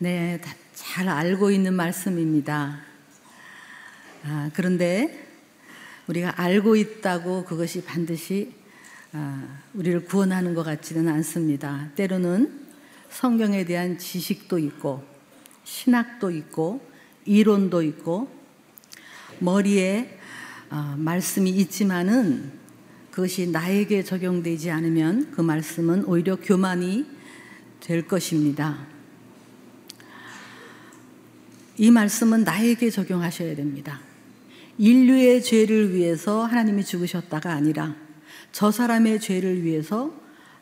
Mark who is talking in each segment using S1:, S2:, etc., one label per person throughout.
S1: 네, 잘 알고 있는 말씀입니다. 아, 그런데 우리가 알고 있다고 그것이 반드시 아, 우리를 구원하는 것 같지는 않습니다. 때로는 성경에 대한 지식도 있고, 신학도 있고, 이론도 있고, 머리에 아, 말씀이 있지만은 그것이 나에게 적용되지 않으면 그 말씀은 오히려 교만이 될 것입니다. 이 말씀은 나에게 적용하셔야 됩니다. 인류의 죄를 위해서 하나님이 죽으셨다가 아니라 저 사람의 죄를 위해서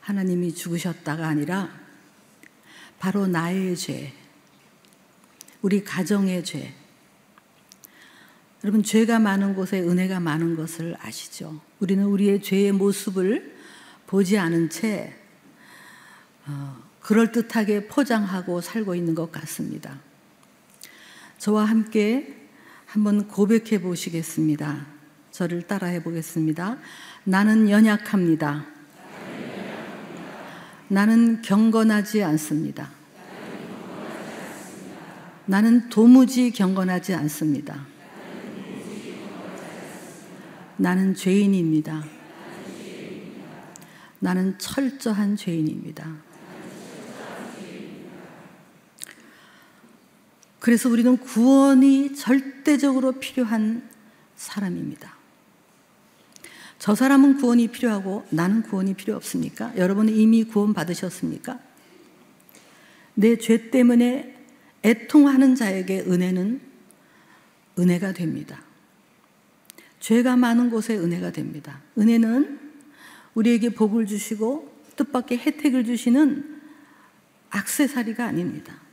S1: 하나님이 죽으셨다가 아니라 바로 나의 죄, 우리 가정의 죄. 여러분, 죄가 많은 곳에 은혜가 많은 것을 아시죠? 우리는 우리의 죄의 모습을 보지 않은 채, 어, 그럴듯하게 포장하고 살고 있는 것 같습니다. 저와 함께 한번 고백해 보시겠습니다. 저를 따라해 보겠습니다. 나는 연약합니다. 나는 경건하지 않습니다. 나는 도무지 경건하지 않습니다. 나는 죄인입니다. 나는 철저한 죄인입니다. 그래서 우리는 구원이 절대적으로 필요한 사람입니다. 저 사람은 구원이 필요하고 나는 구원이 필요 없습니까? 여러분은 이미 구원 받으셨습니까? 내 죄 때문에 애통하는 자에게 은혜는 은혜가 됩니다. 죄가 많은 곳에 은혜가 됩니다. 은혜는 우리에게 복을 주시고 뜻밖의 혜택을 주시는 악세사리가 아닙니다.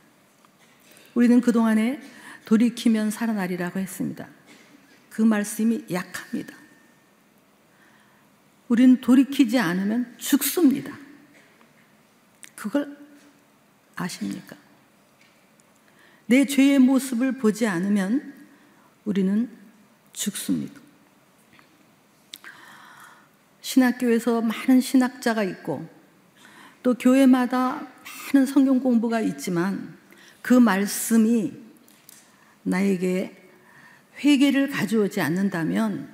S1: 우리는 그동안에 돌이키면 살아나리라고 했습니다. 그 말씀이 약합니다. 우리는 돌이키지 않으면 죽습니다. 그걸 아십니까? 내 죄의 모습을 보지 않으면 우리는 죽습니다. 신학교에서 많은 신학자가 있고 또 교회마다 많은 성경 공부가 있지만 그 말씀이 나에게 회개를 가져오지 않는다면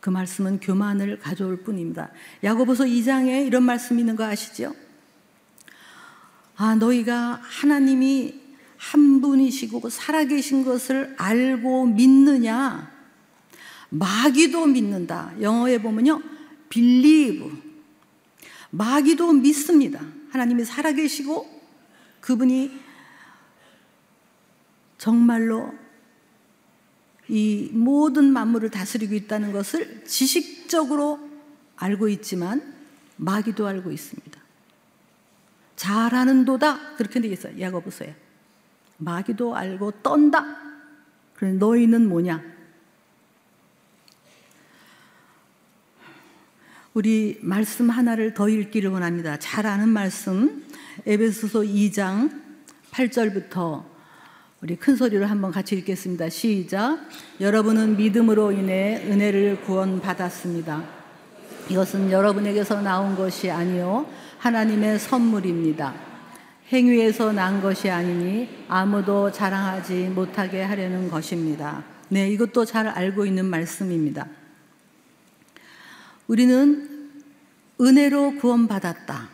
S1: 그 말씀은 교만을 가져올 뿐입니다. 야고보서 2장에 이런 말씀이 있는 거 아시죠? 아, 너희가 하나님이 한 분이시고 살아계신 것을 알고 믿느냐? 마귀도 믿는다. 영어에 보면요. believe. 마귀도 믿습니다. 하나님이 살아계시고 그분이 정말로 이 모든 만물을 다스리고 있다는 것을 지식적으로 알고 있지만 마귀도 알고 있습니다. 잘하는 도다 그렇게 되어 있어요. 야고보서에 마귀도 알고 떤다. 그래 너희는 뭐냐? 우리 말씀 하나를 더 읽기를 원합니다. 잘 아는 말씀 에베소서 2장 8절부터 우리 큰 소리로 한번 같이 읽겠습니다. 시작. 여러분은 믿음으로 인해 은혜를 구원받았습니다. 이것은 여러분에게서 나온 것이 아니요 하나님의 선물입니다. 행위에서 난 것이 아니니 아무도 자랑하지 못하게 하려는 것입니다. 네, 이것도 잘 알고 있는 말씀입니다. 우리는 은혜로 구원받았다.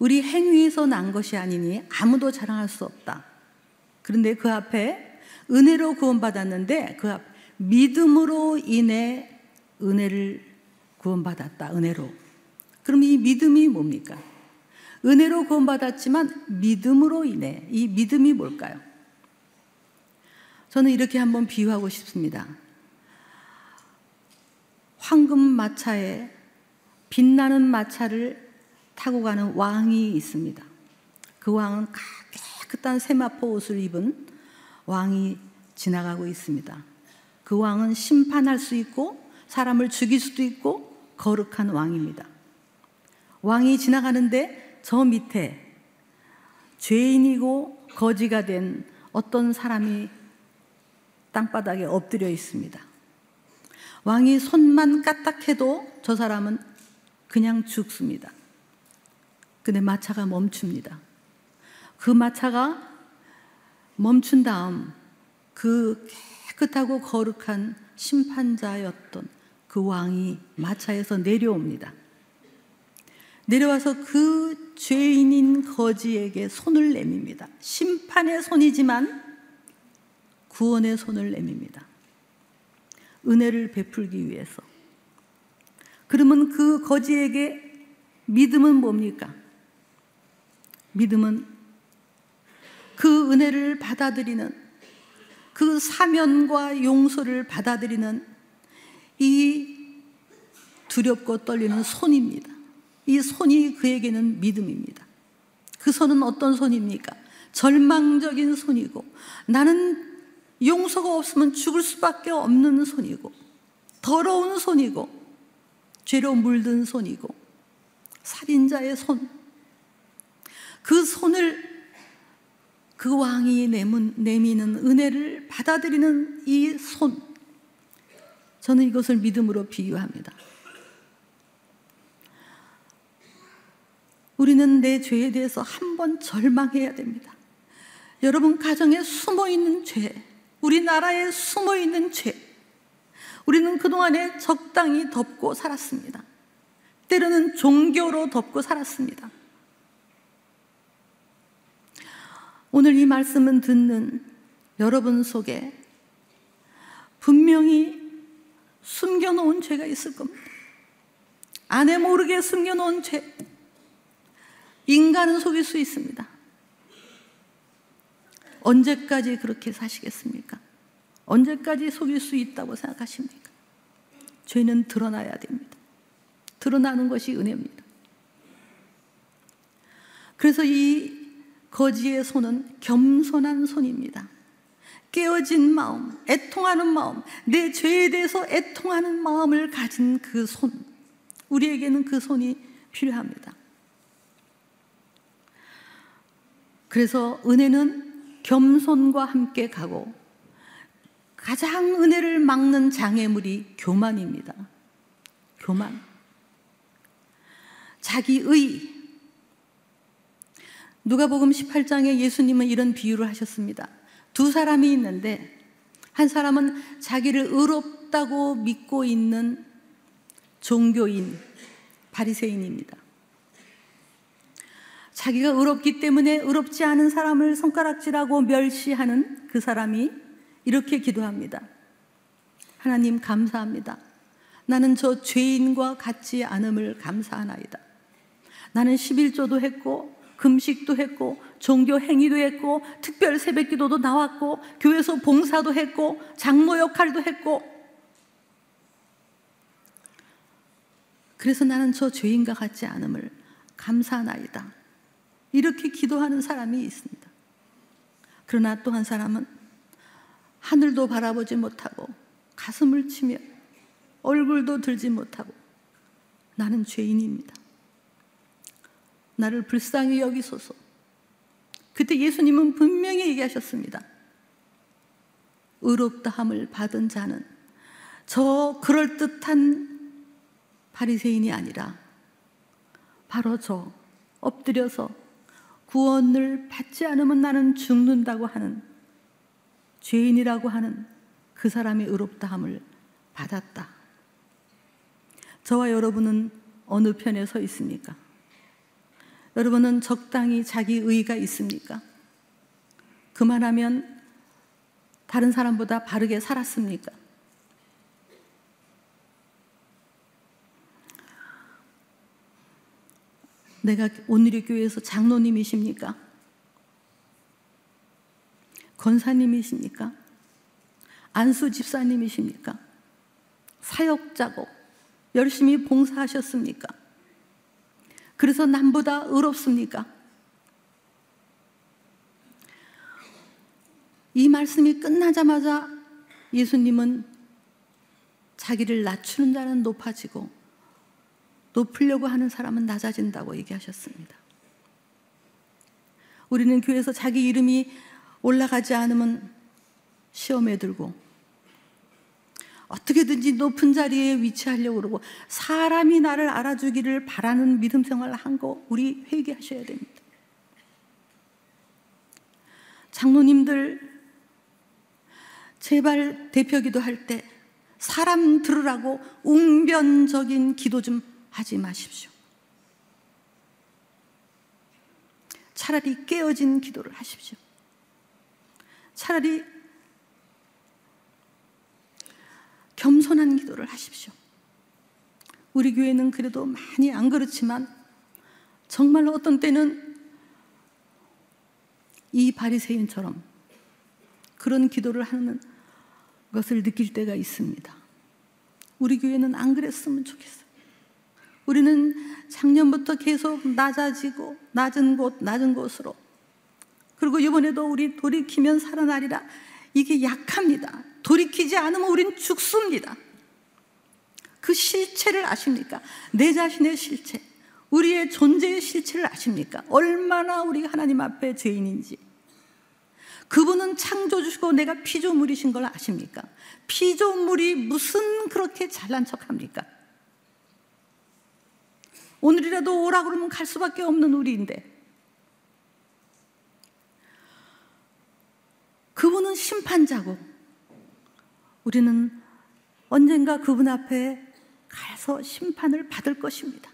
S1: 우리 행위에서 난 것이 아니니 아무도 자랑할 수 없다. 그런데 그 앞에 은혜로 구원받았는데 그 앞, 믿음으로 인해 은혜를 구원받았다. 은혜로. 그럼 이 믿음이 뭡니까? 은혜로 구원받았지만 믿음으로 인해 이 믿음이 뭘까요? 저는 이렇게 한번 비유하고 싶습니다. 황금 마차에 빛나는 마차를 타고 가는 왕이 있습니다. 그 왕은 깨끗한 세마포 옷을 입은 왕이 지나가고 있습니다. 그 왕은 심판할 수 있고 사람을 죽일 수도 있고 거룩한 왕입니다. 왕이 지나가는데 저 밑에 죄인이고 거지가 된 어떤 사람이 땅바닥에 엎드려 있습니다. 왕이 손만 까딱해도 저 사람은 그냥 죽습니다. 근데 마차가 멈춥니다. 그 마차가 멈춘 다음 그 깨끗하고 거룩한 심판자였던 그 왕이 마차에서 내려옵니다. 내려와서 그 죄인인 거지에게 손을 내밉니다. 심판의 손이지만 구원의 손을 내밉니다. 은혜를 베풀기 위해서. 그러면 그 거지에게 믿음은 뭡니까? 믿음은 그 은혜를 받아들이는 그 사면과 용서를 받아들이는 이 두렵고 떨리는 손입니다. 이 손이 그에게는 믿음입니다. 그 손은 어떤 손입니까? 절망적인 손이고 나는 용서가 없으면 죽을 수밖에 없는 손이고 더러운 손이고 죄로 물든 손이고 살인자의 손. 그 손을 그 왕이 내미는 은혜를 받아들이는 이 손. 저는 이것을 믿음으로 비유합니다. 우리는 내 죄에 대해서 한 번 절망해야 됩니다. 여러분 가정에 숨어 있는 죄, 우리나라에 숨어 있는 죄, 우리는 그동안에 적당히 덮고 살았습니다. 때로는 종교로 덮고 살았습니다. 오늘 이 말씀은 듣는 여러분 속에 분명히 숨겨놓은 죄가 있을 겁니다. 아내 모르게 숨겨놓은 죄. 인간은 속일 수 있습니다. 언제까지 그렇게 사시겠습니까? 언제까지 속일 수 있다고 생각하십니까? 죄는 드러나야 됩니다. 드러나는 것이 은혜입니다. 그래서 이 거지의 손은 겸손한 손입니다. 깨어진 마음, 애통하는 마음, 내 죄에 대해서 애통하는 마음을 가진 그 손. 우리에게는 그 손이 필요합니다. 그래서 은혜는 겸손과 함께 가고 가장 은혜를 막는 장애물이 교만입니다. 교만. 자기의. 누가복음 18장에 예수님은 이런 비유를 하셨습니다. 두 사람이 있는데 한 사람은 자기를 의롭다고 믿고 있는 종교인 바리새인입니다. 자기가 의롭기 때문에 의롭지 않은 사람을 손가락질하고 멸시하는 그 사람이 이렇게 기도합니다. 하나님 감사합니다. 나는 저 죄인과 같지 않음을 감사하나이다. 나는 11조도 했고 금식도 했고 종교 행위도 했고 특별 새벽 기도도 나왔고 교회에서 봉사도 했고 장로 역할도 했고 그래서 나는 저 죄인과 같지 않음을 감사하나이다. 이렇게 기도하는 사람이 있습니다. 그러나 또 한 사람은 하늘도 바라보지 못하고 가슴을 치며 얼굴도 들지 못하고 나는 죄인입니다. 나를 불쌍히 여기소서. 그때 예수님은 분명히 얘기하셨습니다. 의롭다함을 받은 자는 저 그럴듯한 바리새인이 아니라 바로 저 엎드려서 구원을 받지 않으면 나는 죽는다고 하는 죄인이라고 하는 그 사람의 의롭다함을 받았다. 저와 여러분은 어느 편에 서 있습니까? 여러분은 적당히 자기 의가 있습니까? 그만하면 다른 사람보다 바르게 살았습니까? 내가 오늘의 교회에서 장로님이십니까? 권사님이십니까? 안수 집사님이십니까? 사역자고 열심히 봉사하셨습니까? 그래서 남보다 의롭습니까? 이 말씀이 끝나자마자 예수님은 자기를 낮추는 자는 높아지고 높으려고 하는 사람은 낮아진다고 얘기하셨습니다. 우리는 교회에서 자기 이름이 올라가지 않으면 시험에 들고 어떻게든지 높은 자리에 위치하려고 그러고 사람이 나를 알아주기를 바라는 믿음 생활을 한 거 우리 회개하셔야 됩니다. 장로님들 제발 대표 기도 할 때 사람 들으라고 웅변적인 기도 좀 하지 마십시오. 차라리 깨어진 기도를 하십시오. 차라리 겸손한 기도를 하십시오. 우리 교회는 그래도 많이 안 그렇지만 정말로 어떤 때는 이 바리새인처럼 그런 기도를 하는 것을 느낄 때가 있습니다. 우리 교회는 안 그랬으면 좋겠어요. 우리는 작년부터 계속 낮아지고 낮은 곳 낮은 곳으로 그리고 이번에도 우리 돌이키면 살아나리라 이게 약합니다. 돌이키지 않으면 우린 죽습니다. 그 실체를 아십니까? 내 자신의 실체, 우리의 존재의 실체를 아십니까? 얼마나 우리가 하나님 앞에 죄인인지. 그분은 창조주시고 내가 피조물이신 걸 아십니까? 피조물이 무슨 그렇게 잘난 척 합니까? 오늘이라도 오라 그러면 갈 수밖에 없는 우리인데. 그분은 심판자고, 우리는 언젠가 그분 앞에 가서 심판을 받을 것입니다.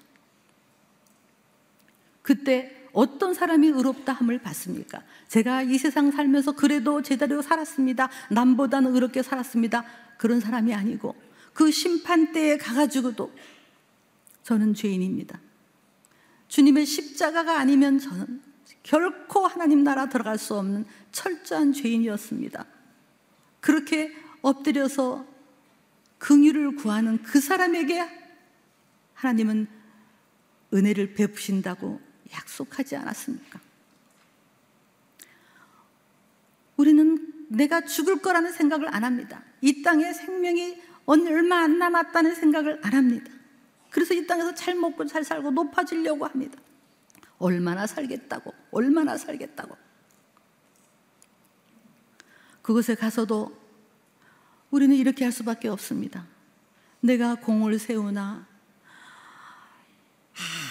S1: 그때 어떤 사람이 의롭다 함을 받습니까? 제가 이 세상 살면서 그래도 제대로 살았습니다. 남보다는 의롭게 살았습니다. 그런 사람이 아니고 그 심판대에 가가지고도 저는 죄인입니다. 주님의 십자가가 아니면 저는 결코 하나님 나라 들어갈 수 없는 철저한 죄인이었습니다. 그렇게 엎드려서 긍휼을 구하는 그 사람에게 하나님은 은혜를 베푸신다고 약속하지 않았습니까? 우리는 내가 죽을 거라는 생각을 안 합니다. 이 땅에 생명이 얼마 안 남았다는 생각을 안 합니다. 그래서 이 땅에서 잘 먹고 잘 살고 높아지려고 합니다. 얼마나 살겠다고, 얼마나 살겠다고. 그곳에 가서도 우리는 이렇게 할 수밖에 없습니다. 내가 공을 세우나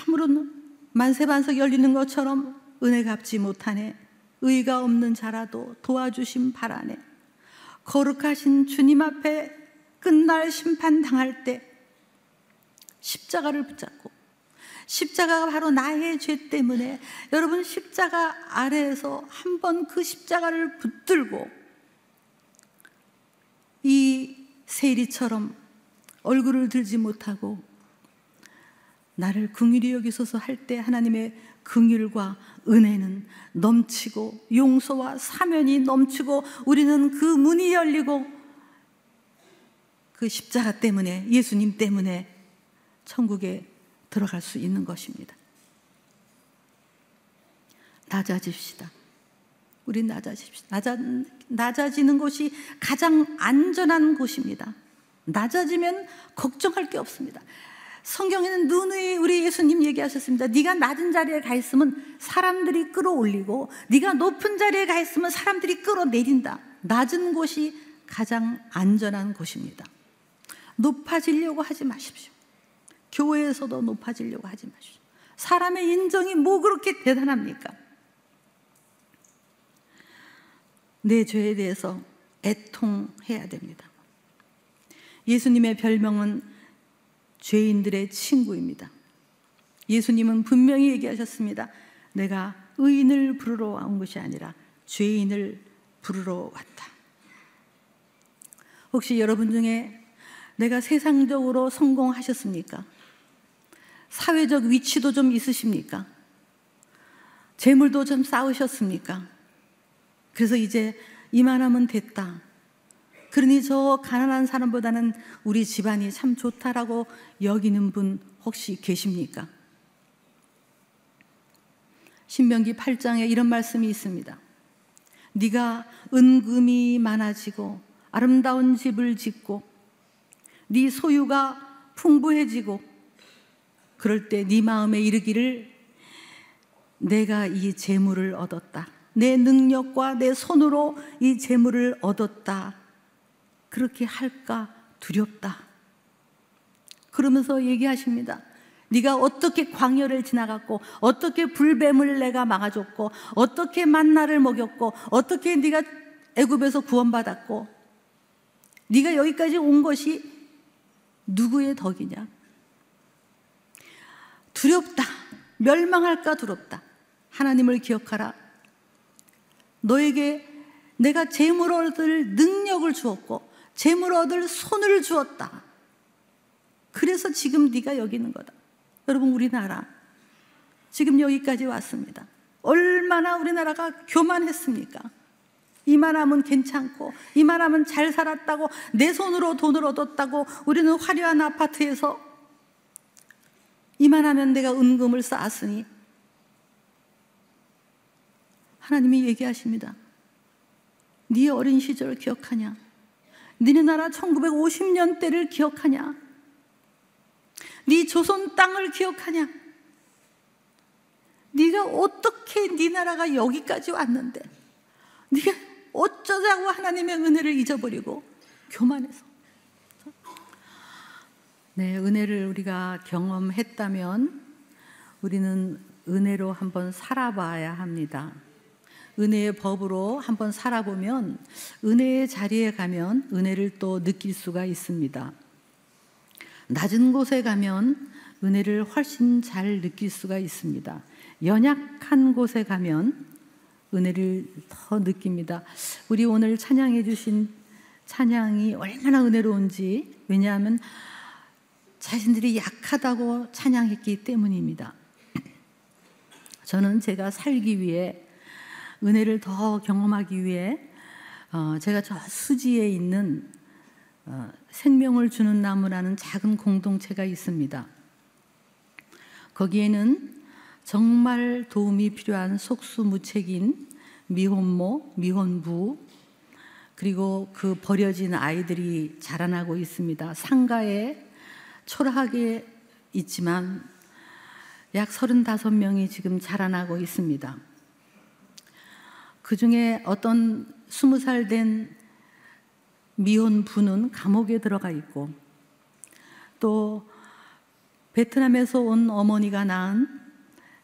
S1: 아무런 만세반석 열리는 것처럼 은혜 갚지 못하네. 의가 없는 자라도 도와주심 바라네. 거룩하신 주님 앞에 끝날 심판 당할 때 십자가를 붙잡고 십자가가 바로 나의 죄 때문에 여러분 십자가 아래에서 한번 그 십자가를 붙들고 이 세리처럼 얼굴을 들지 못하고 나를 긍휼히 여기소서 할 때 하나님의 긍휼과 은혜는 넘치고 용서와 사면이 넘치고 우리는 그 문이 열리고 그 십자가 때문에 예수님 때문에 천국에 들어갈 수 있는 것입니다. 낮아집시다. 우리 낮아집시다. 낮아, 낮아지는 곳이 가장 안전한 곳입니다. 낮아지면 걱정할 게 없습니다. 성경에는 누누이 우리 예수님 얘기하셨습니다. 네가 낮은 자리에 가 있으면 사람들이 끌어올리고 네가 높은 자리에 가 있으면 사람들이 끌어내린다. 낮은 곳이 가장 안전한 곳입니다. 높아지려고 하지 마십시오. 교회에서도 높아지려고 하지 마십시오. 사람의 인정이 뭐 그렇게 대단합니까? 내 죄에 대해서 애통해야 됩니다. 예수님의 별명은 죄인들의 친구입니다. 예수님은 분명히 얘기하셨습니다. 내가 의인을 부르러 온 것이 아니라 죄인을 부르러 왔다. 혹시 여러분 중에 내가 세상적으로 성공하셨습니까? 사회적 위치도 좀 있으십니까? 재물도 좀 쌓으셨습니까? 그래서 이제 이만하면 됐다. 그러니 저 가난한 사람보다는 우리 집안이 참 좋다라고 여기는 분 혹시 계십니까? 신명기 8장에 이런 말씀이 있습니다. 네가 은금이 많아지고 아름다운 집을 짓고 네 소유가 풍부해지고 그럴 때 네 마음에 이르기를 내가 이 재물을 얻었다. 내 능력과 내 손으로 이 재물을 얻었다. 그렇게 할까 두렵다. 그러면서 얘기하십니다. 네가 어떻게 광야를 지나갔고 어떻게 불뱀을 내가 막아줬고 어떻게 만나를 먹였고 어떻게 네가 애굽에서 구원받았고 네가 여기까지 온 것이 누구의 덕이냐? 두렵다. 멸망할까 두렵다. 하나님을 기억하라. 너에게 내가 재물 얻을 능력을 주었고 재물 얻을 손을 주었다. 그래서 지금 네가 여기 있는 거다. 여러분 우리나라 지금 여기까지 왔습니다. 얼마나 우리나라가 교만했습니까? 이만하면 괜찮고 이만하면 잘 살았다고 내 손으로 돈을 얻었다고 우리는 화려한 아파트에서 이만하면 내가 은금을 쌓았으니 하나님이 얘기하십니다. 네 어린 시절을 기억하냐? 니네 나라 1950년 대를 기억하냐? 네 조선 땅을 기억하냐? 네가 어떻게 네 나라가 여기까지 왔는데 네가 어쩌자고 하나님의 은혜를 잊어버리고 교만해서 네, 은혜를 우리가 경험했다면 우리는 은혜로 한번 살아봐야 합니다. 은혜의 법으로 한번 살아보면 은혜의 자리에 가면 은혜를 또 느낄 수가 있습니다. 낮은 곳에 가면 은혜를 훨씬 잘 느낄 수가 있습니다. 연약한 곳에 가면 은혜를 더 느낍니다. 우리 오늘 찬양해 주신 찬양이 얼마나 은혜로운지 왜냐하면 자신들이 약하다고 찬양했기 때문입니다. 저는 제가 살기 위해 은혜를 더 경험하기 위해 어, 제가 저 수지에 있는 어, 생명을 주는 나무라는 작은 공동체가 있습니다. 거기에는 정말 도움이 필요한 속수무책인 미혼모, 미혼부, 그리고 그 버려진 아이들이 자라나고 있습니다. 상가에 초라하게 있지만 약 35명이 지금 자라나고 있습니다. 그 중에 어떤 20살 된 미혼 부는 감옥에 들어가 있고 또 베트남에서 온 어머니가 낳은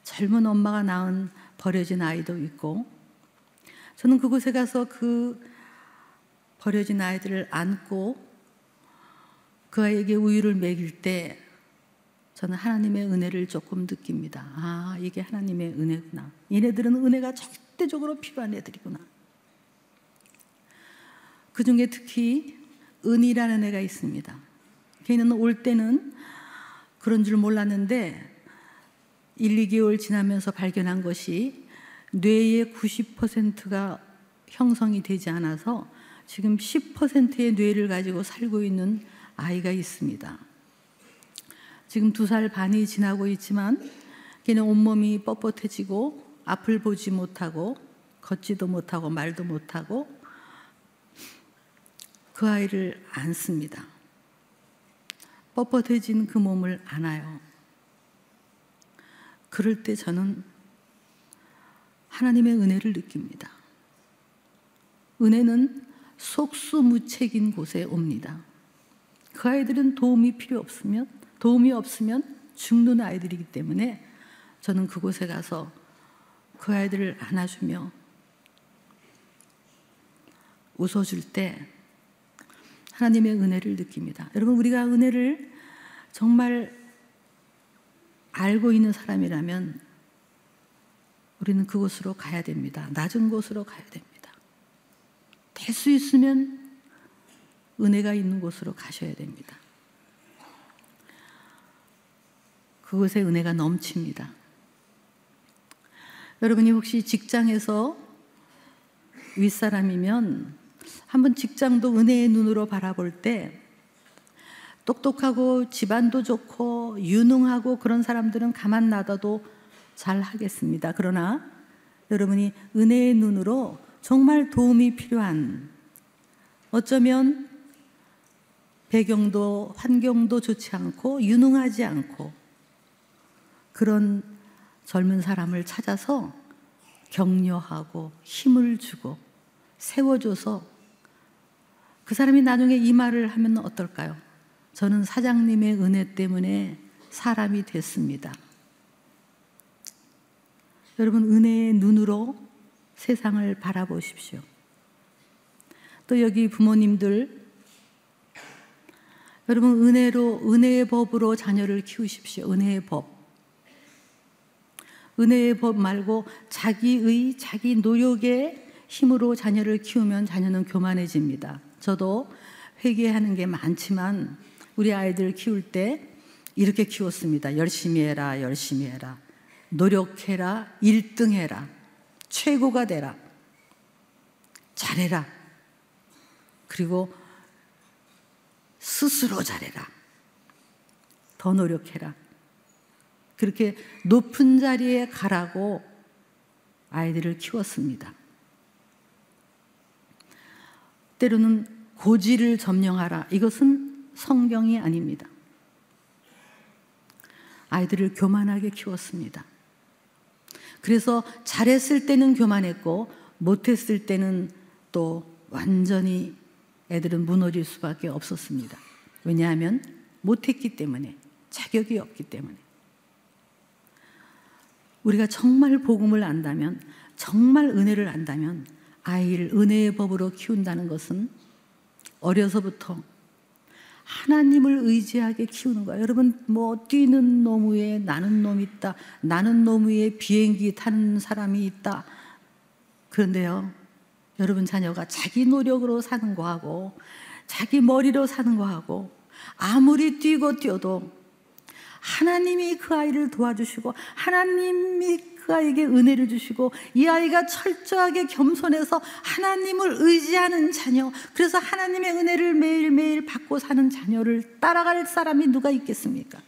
S1: 젊은 엄마가 낳은 버려진 아이도 있고 저는 그곳에 가서 그 버려진 아이들을 안고 그 아이에게 우유를 먹일 때 저는 하나님의 은혜를 조금 느낍니다. 아, 이게 하나님의 은혜구나. 얘네들은 은혜가 절 절대적으로 필요한 애들이구나. 그 중에 특히 은이라는 애가 있습니다. 걔는 올 때는 그런 줄 몰랐는데 1, 2개월 지나면서 발견한 것이 뇌의 90%가 형성이 되지 않아서 지금 10%의 뇌를 가지고 살고 있는 아이가 있습니다. 지금 두 살 반이 지나고 있지만 걔는 온몸이 뻣뻣해지고 앞을 보지 못하고 걷지도 못하고 말도 못하고 그 아이를 안습니다. 뻣뻣해진 그 몸을 안아요. 그럴 때 저는 하나님의 은혜를 느낍니다. 은혜는 속수무책인 곳에 옵니다. 그 아이들은 도움이 필요 없으면 도움이 없으면 죽는 아이들이기 때문에 저는 그곳에 가서 그 아이들을 안아주며 웃어줄 때 하나님의 은혜를 느낍니다. 여러분, 우리가 은혜를 정말 알고 있는 사람이라면 우리는 그곳으로 가야 됩니다. 낮은 곳으로 가야 됩니다. 될 수 있으면 은혜가 있는 곳으로 가셔야 됩니다. 그곳에 은혜가 넘칩니다. 여러분이 혹시 직장에서 윗사람이면 한번 직장도 은혜의 눈으로 바라볼 때 똑똑하고 집안도 좋고 유능하고 그런 사람들은 가만 놔둬도 잘 하겠습니다. 그러나 여러분이 은혜의 눈으로 정말 도움이 필요한 어쩌면 배경도 환경도 좋지 않고 유능하지 않고 그런 젊은 사람을 찾아서 격려하고 힘을 주고 세워줘서 그 사람이 나중에 이 말을 하면 어떨까요? 저는 사장님의 은혜 때문에 사람이 됐습니다. 여러분, 은혜의 눈으로 세상을 바라보십시오. 또 여기 부모님들, 여러분, 은혜로, 은혜의 법으로 자녀를 키우십시오. 은혜의 법. 은혜의 법 말고 자기의, 자기 노력의 힘으로 자녀를 키우면 자녀는 교만해집니다. 저도 회개하는 게 많지만 우리 아이들 키울 때 이렇게 키웠습니다. 열심히 해라, 열심히 해라. 노력해라, 1등 해라. 최고가 되라. 잘해라. 그리고 스스로 잘해라. 더 노력해라. 그렇게 높은 자리에 가라고 아이들을 키웠습니다. 때로는 고지를 점령하라. 이것은 성경이 아닙니다. 아이들을 교만하게 키웠습니다. 그래서 잘했을 때는 교만했고 못했을 때는 또 완전히 애들은 무너질 수밖에 없었습니다. 왜냐하면 못했기 때문에 자격이 없기 때문에 우리가 정말 복음을 안다면 정말 은혜를 안다면 아이를 은혜의 법으로 키운다는 것은 어려서부터 하나님을 의지하게 키우는 거야. 여러분, 뭐, 뛰는 놈 위에 나는 놈 있다. 나는 놈 위에 비행기 타는 사람이 있다. 그런데요, 여러분 자녀가 자기 노력으로 사는 거하고, 자기 머리로 사는 거하고, 아무리 뛰고 뛰어도 하나님이 그 아이를 도와주시고, 하나님이 그 아이에게 은혜를 주시고 이 아이가 철저하게 겸손해서 하나님을 의지하는 자녀 그래서 하나님의 은혜를 매일매일 받고 사는 자녀를 따라갈 사람이 누가 있겠습니까?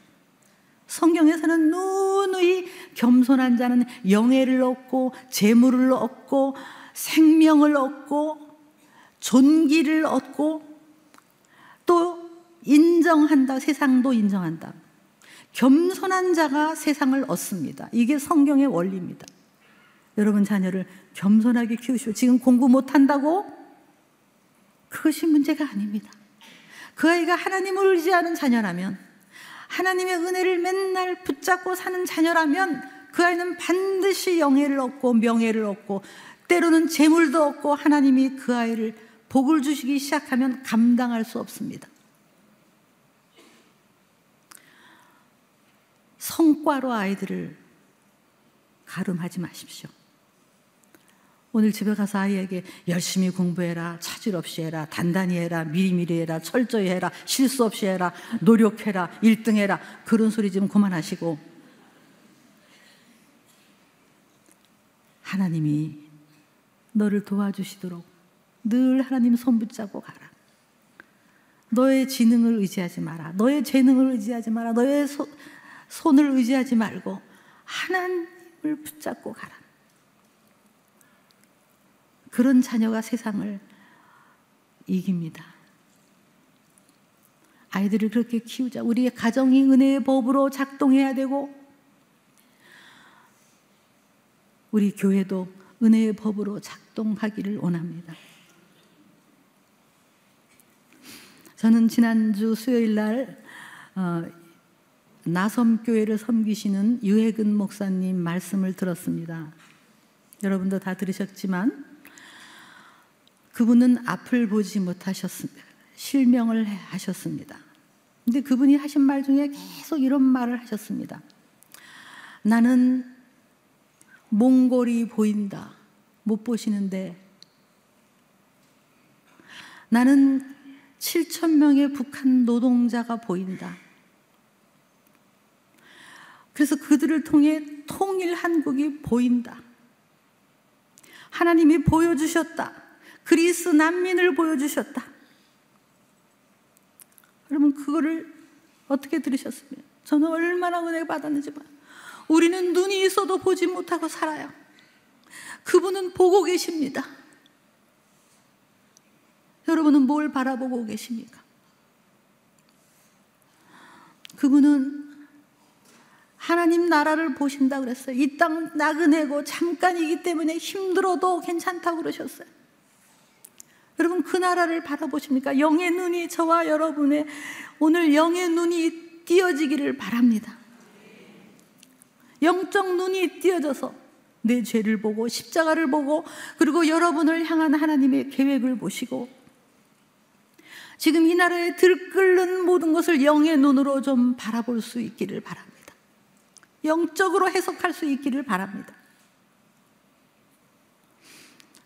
S1: 성경에서는 누누이 겸손한 자는 영예를 얻고 재물을 얻고 생명을 얻고 존귀를 얻고 또 인정한다 세상도 인정한다 겸손한 자가 세상을 얻습니다. 이게 성경의 원리입니다. 여러분 자녀를 겸손하게 키우시오. 지금 공부 못한다고? 그것이 문제가 아닙니다. 그 아이가 하나님을 의지하는 자녀라면, 하나님의 은혜를 맨날 붙잡고 사는 자녀라면, 그 아이는 반드시 영예를 얻고 명예를 얻고, 때로는 재물도 얻고, 하나님이 그 아이를 복을 주시기 시작하면 감당할 수 없습니다. 성과로 아이들을 가름하지 마십시오. 오늘 집에 가서 아이에게 열심히 공부해라, 차질 없이 해라, 단단히 해라, 미리미리 해라, 철저히 해라, 실수 없이 해라, 노력해라, 1등 해라. 그런 소리 좀 그만하시고 하나님이 너를 도와주시도록 늘 하나님 손 붙잡고 가라. 너의 지능을 의지하지 마라. 너의 재능을 의지하지 마라. 너의 소, 손을 의지하지 말고 하나님을 붙잡고 가라. 그런 자녀가 세상을 이깁니다. 아이들을 그렇게 키우자. 우리의 가정이 은혜의 법으로 작동해야 되고, 우리 교회도 은혜의 법으로 작동하기를 원합니다. 저는 지난주 수요일 날 어, 나섬교회를 섬기시는 유해근 목사님 말씀을 들었습니다. 여러분도 다 들으셨지만 그분은 앞을 보지 못하셨습니다. 실명을 하셨습니다. 근데 그분이 하신 말 중에 계속 이런 말을 하셨습니다. 나는 몽골이 보인다. 못 보시는데 나는 7천 명의 북한 노동자가 보인다. 그래서 그들을 통해 통일 한국이 보인다. 하나님이 보여주셨다. 그리스 난민을 보여주셨다. 여러분, 그거를 어떻게 들으셨습니까? 저는 얼마나 은혜 받았는지 봐. 우리는 눈이 있어도 보지 못하고 살아요. 그분은 보고 계십니다. 여러분은 뭘 바라보고 계십니까? 그분은 하나님 나라를 보신다 그랬어요. 이 땅 나그네고 잠깐이기 때문에 힘들어도 괜찮다고 그러셨어요. 여러분 그 나라를 바라보십니까? 영의 눈이 저와 여러분의 오늘 영의 눈이 띄어지기를 바랍니다. 영적 눈이 띄어져서 내 죄를 보고 십자가를 보고 그리고 여러분을 향한 하나님의 계획을 보시고 지금 이 나라에 들끓는 모든 것을 영의 눈으로 좀 바라볼 수 있기를 바랍니다. 영적으로 해석할 수 있기를 바랍니다.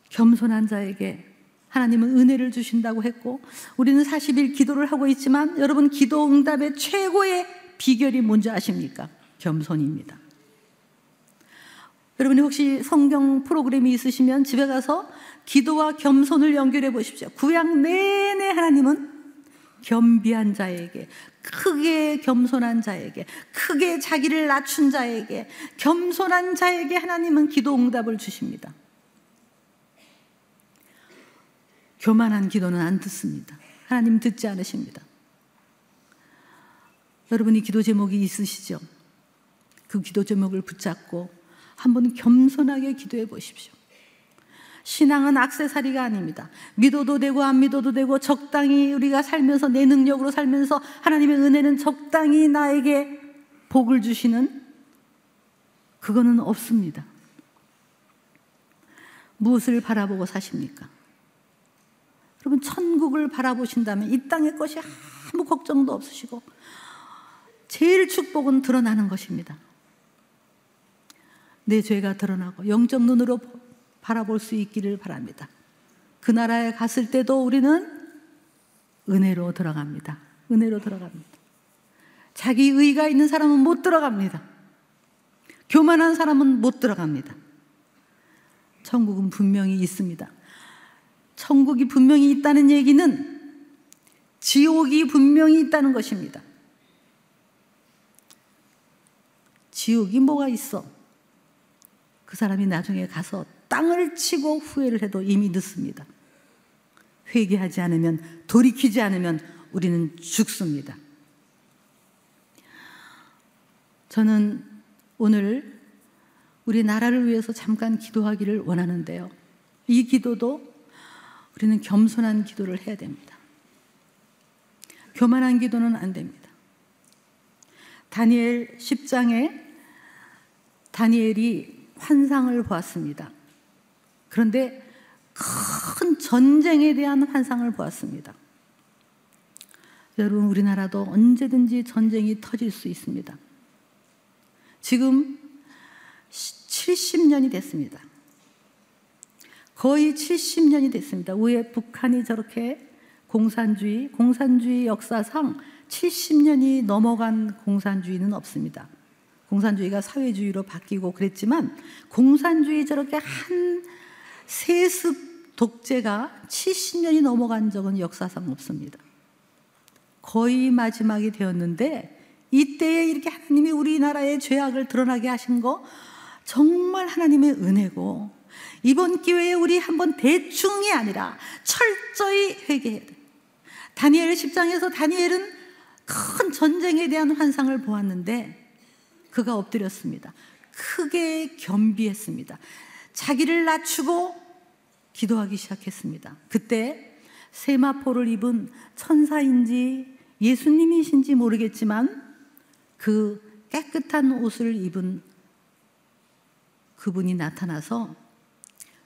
S1: 겸손한 자에게 하나님은 은혜를 주신다고 했고 우리는 40일 기도를 하고 있지만 여러분 기도 응답의 최고의 비결이 뭔지 아십니까? 겸손입니다. 여러분이 혹시 성경 프로그램이 있으시면 집에 가서 기도와 겸손을 연결해 보십시오. 구약 내내 하나님은 겸비한 자에게, 크게 겸손한 자에게, 크게 자기를 낮춘 자에게, 겸손한 자에게 하나님은 기도 응답을 주십니다. 교만한 기도는 안 듣습니다. 하나님 듣지 않으십니다. 여러분이 기도 제목이 있으시죠? 그 기도 제목을 붙잡고 한번 겸손하게 기도해 보십시오. 신앙은 악세사리가 아닙니다. 믿어도 되고 안 믿어도 되고 적당히 우리가 살면서 내 능력으로 살면서 하나님의 은혜는 적당히 나에게 복을 주시는 그거는 없습니다. 무엇을 바라보고 사십니까? 여러분 천국을 바라보신다면 이 땅의 것이 아무 걱정도 없으시고 제일 축복은 드러나는 것입니다. 내 죄가 드러나고 영적 눈으로 바라볼 수 있기를 바랍니다. 그 나라에 갔을 때도 우리는 은혜로 들어갑니다. 은혜로 들어갑니다. 자기 의가 있는 사람은 못 들어갑니다. 교만한 사람은 못 들어갑니다. 천국은 분명히 있습니다. 천국이 분명히 있다는 얘기는 지옥이 분명히 있다는 것입니다. 지옥이 뭐가 있어? 그 사람이 나중에 가서 땅을 치고 후회를 해도 이미 늦습니다. 회개하지 않으면, 돌이키지 않으면 우리는 죽습니다. 저는 오늘 우리 나라를 위해서 잠깐 기도하기를 원하는데요. 이 기도도 우리는 겸손한 기도를 해야 됩니다. 교만한 기도는 안 됩니다. 다니엘 10장에 다니엘이 환상을 보았습니다. 그런데 큰 전쟁에 대한 환상을 보았습니다. 여러분, 우리나라도 언제든지 전쟁이 터질 수 있습니다. 지금 70년이 됐습니다. 거의 70년이 됐습니다. 왜 북한이 저렇게 공산주의, 공산주의 역사상 70년이 넘어간 공산주의는 없습니다. 공산주의가 사회주의로 바뀌고 그랬지만 공산주의 저렇게 한 세습 독재가 70년이 넘어간 적은 역사상 없습니다. 거의 마지막이 되었는데 이때에 이렇게 하나님이 우리나라의 죄악을 드러나게 하신 거 정말 하나님의 은혜고 이번 기회에 우리 한번 대충이 아니라 철저히 회개해야 돼. 다니엘 10장에서 다니엘은 큰 전쟁에 대한 환상을 보았는데 그가 엎드렸습니다. 크게 겸비했습니다. 자기를 낮추고 기도하기 시작했습니다. 그때 세마포를 입은 천사인지 예수님이신지 모르겠지만 그 깨끗한 옷을 입은 그분이 나타나서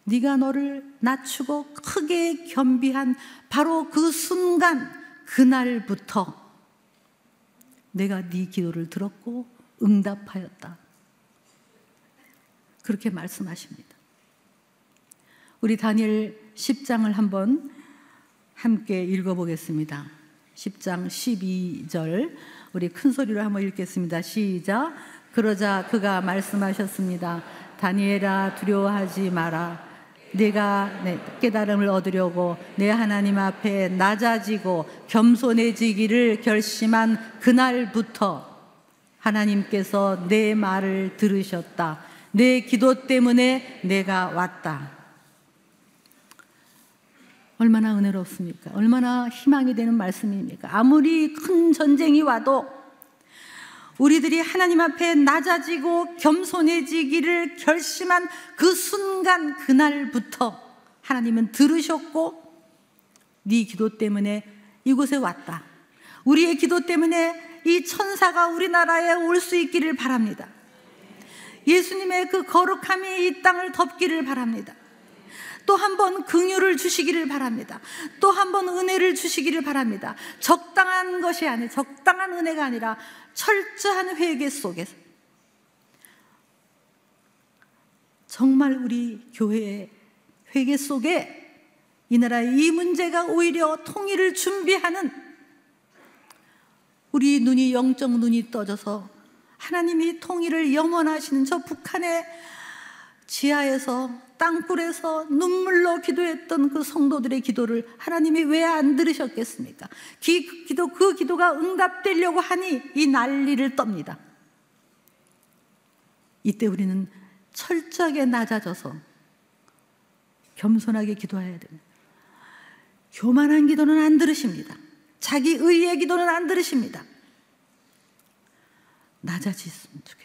S1: 네가 너를 낮추고 크게 겸비한 바로 그 순간 그날부터 내가 네 기도를 들었고 응답하였다. 그렇게 말씀하십니다. 우리 다니엘 10장을 한번 함께 읽어보겠습니다. 10장 12절 우리 큰 소리로 한번 읽겠습니다. 시작. 그러자 그가 말씀하셨습니다. 다니엘아 두려워하지 마라. 내가 깨달음을 얻으려고 내 하나님 앞에 낮아지고 겸손해지기를 결심한 그날부터 하나님께서 내 말을 들으셨다. 내 기도 때문에 내가 왔다. 얼마나 은혜롭습니까? 얼마나 희망이 되는 말씀입니까? 아무리 큰 전쟁이 와도 우리들이 하나님 앞에 낮아지고 겸손해지기를 결심한 그 순간 그날부터 하나님은 들으셨고 네 기도 때문에 이곳에 왔다. 우리의 기도 때문에 이 천사가 우리나라에 올 수 있기를 바랍니다. 예수님의 그 거룩함이 이 땅을 덮기를 바랍니다. 또 한 번 긍휼을 주시기를 바랍니다. 또 한 번 은혜를 주시기를 바랍니다. 적당한 것이 아니 적당한 은혜가 아니라 철저한 회개 속에서 정말 우리 교회의 회개 속에 이 나라의 이 문제가 오히려 통일을 준비하는 우리 눈이 영적 눈이 떠져서 하나님이 통일을 염원하시는 저 북한의 지하에서 땅굴에서 눈물로 기도했던 그 성도들의 기도를 하나님이 왜 안 들으셨겠습니까? 기, 기도, 그 기도가 응답되려고 하니 이 난리를 떱니다. 이때 우리는 철저하게 낮아져서 겸손하게 기도해야 됩니다. 교만한 기도는 안 들으십니다. 자기 의의 기도는 안 들으십니다. 낮아지셨으면 좋겠어요.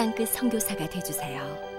S2: 땅끝 선교사가 되주세요.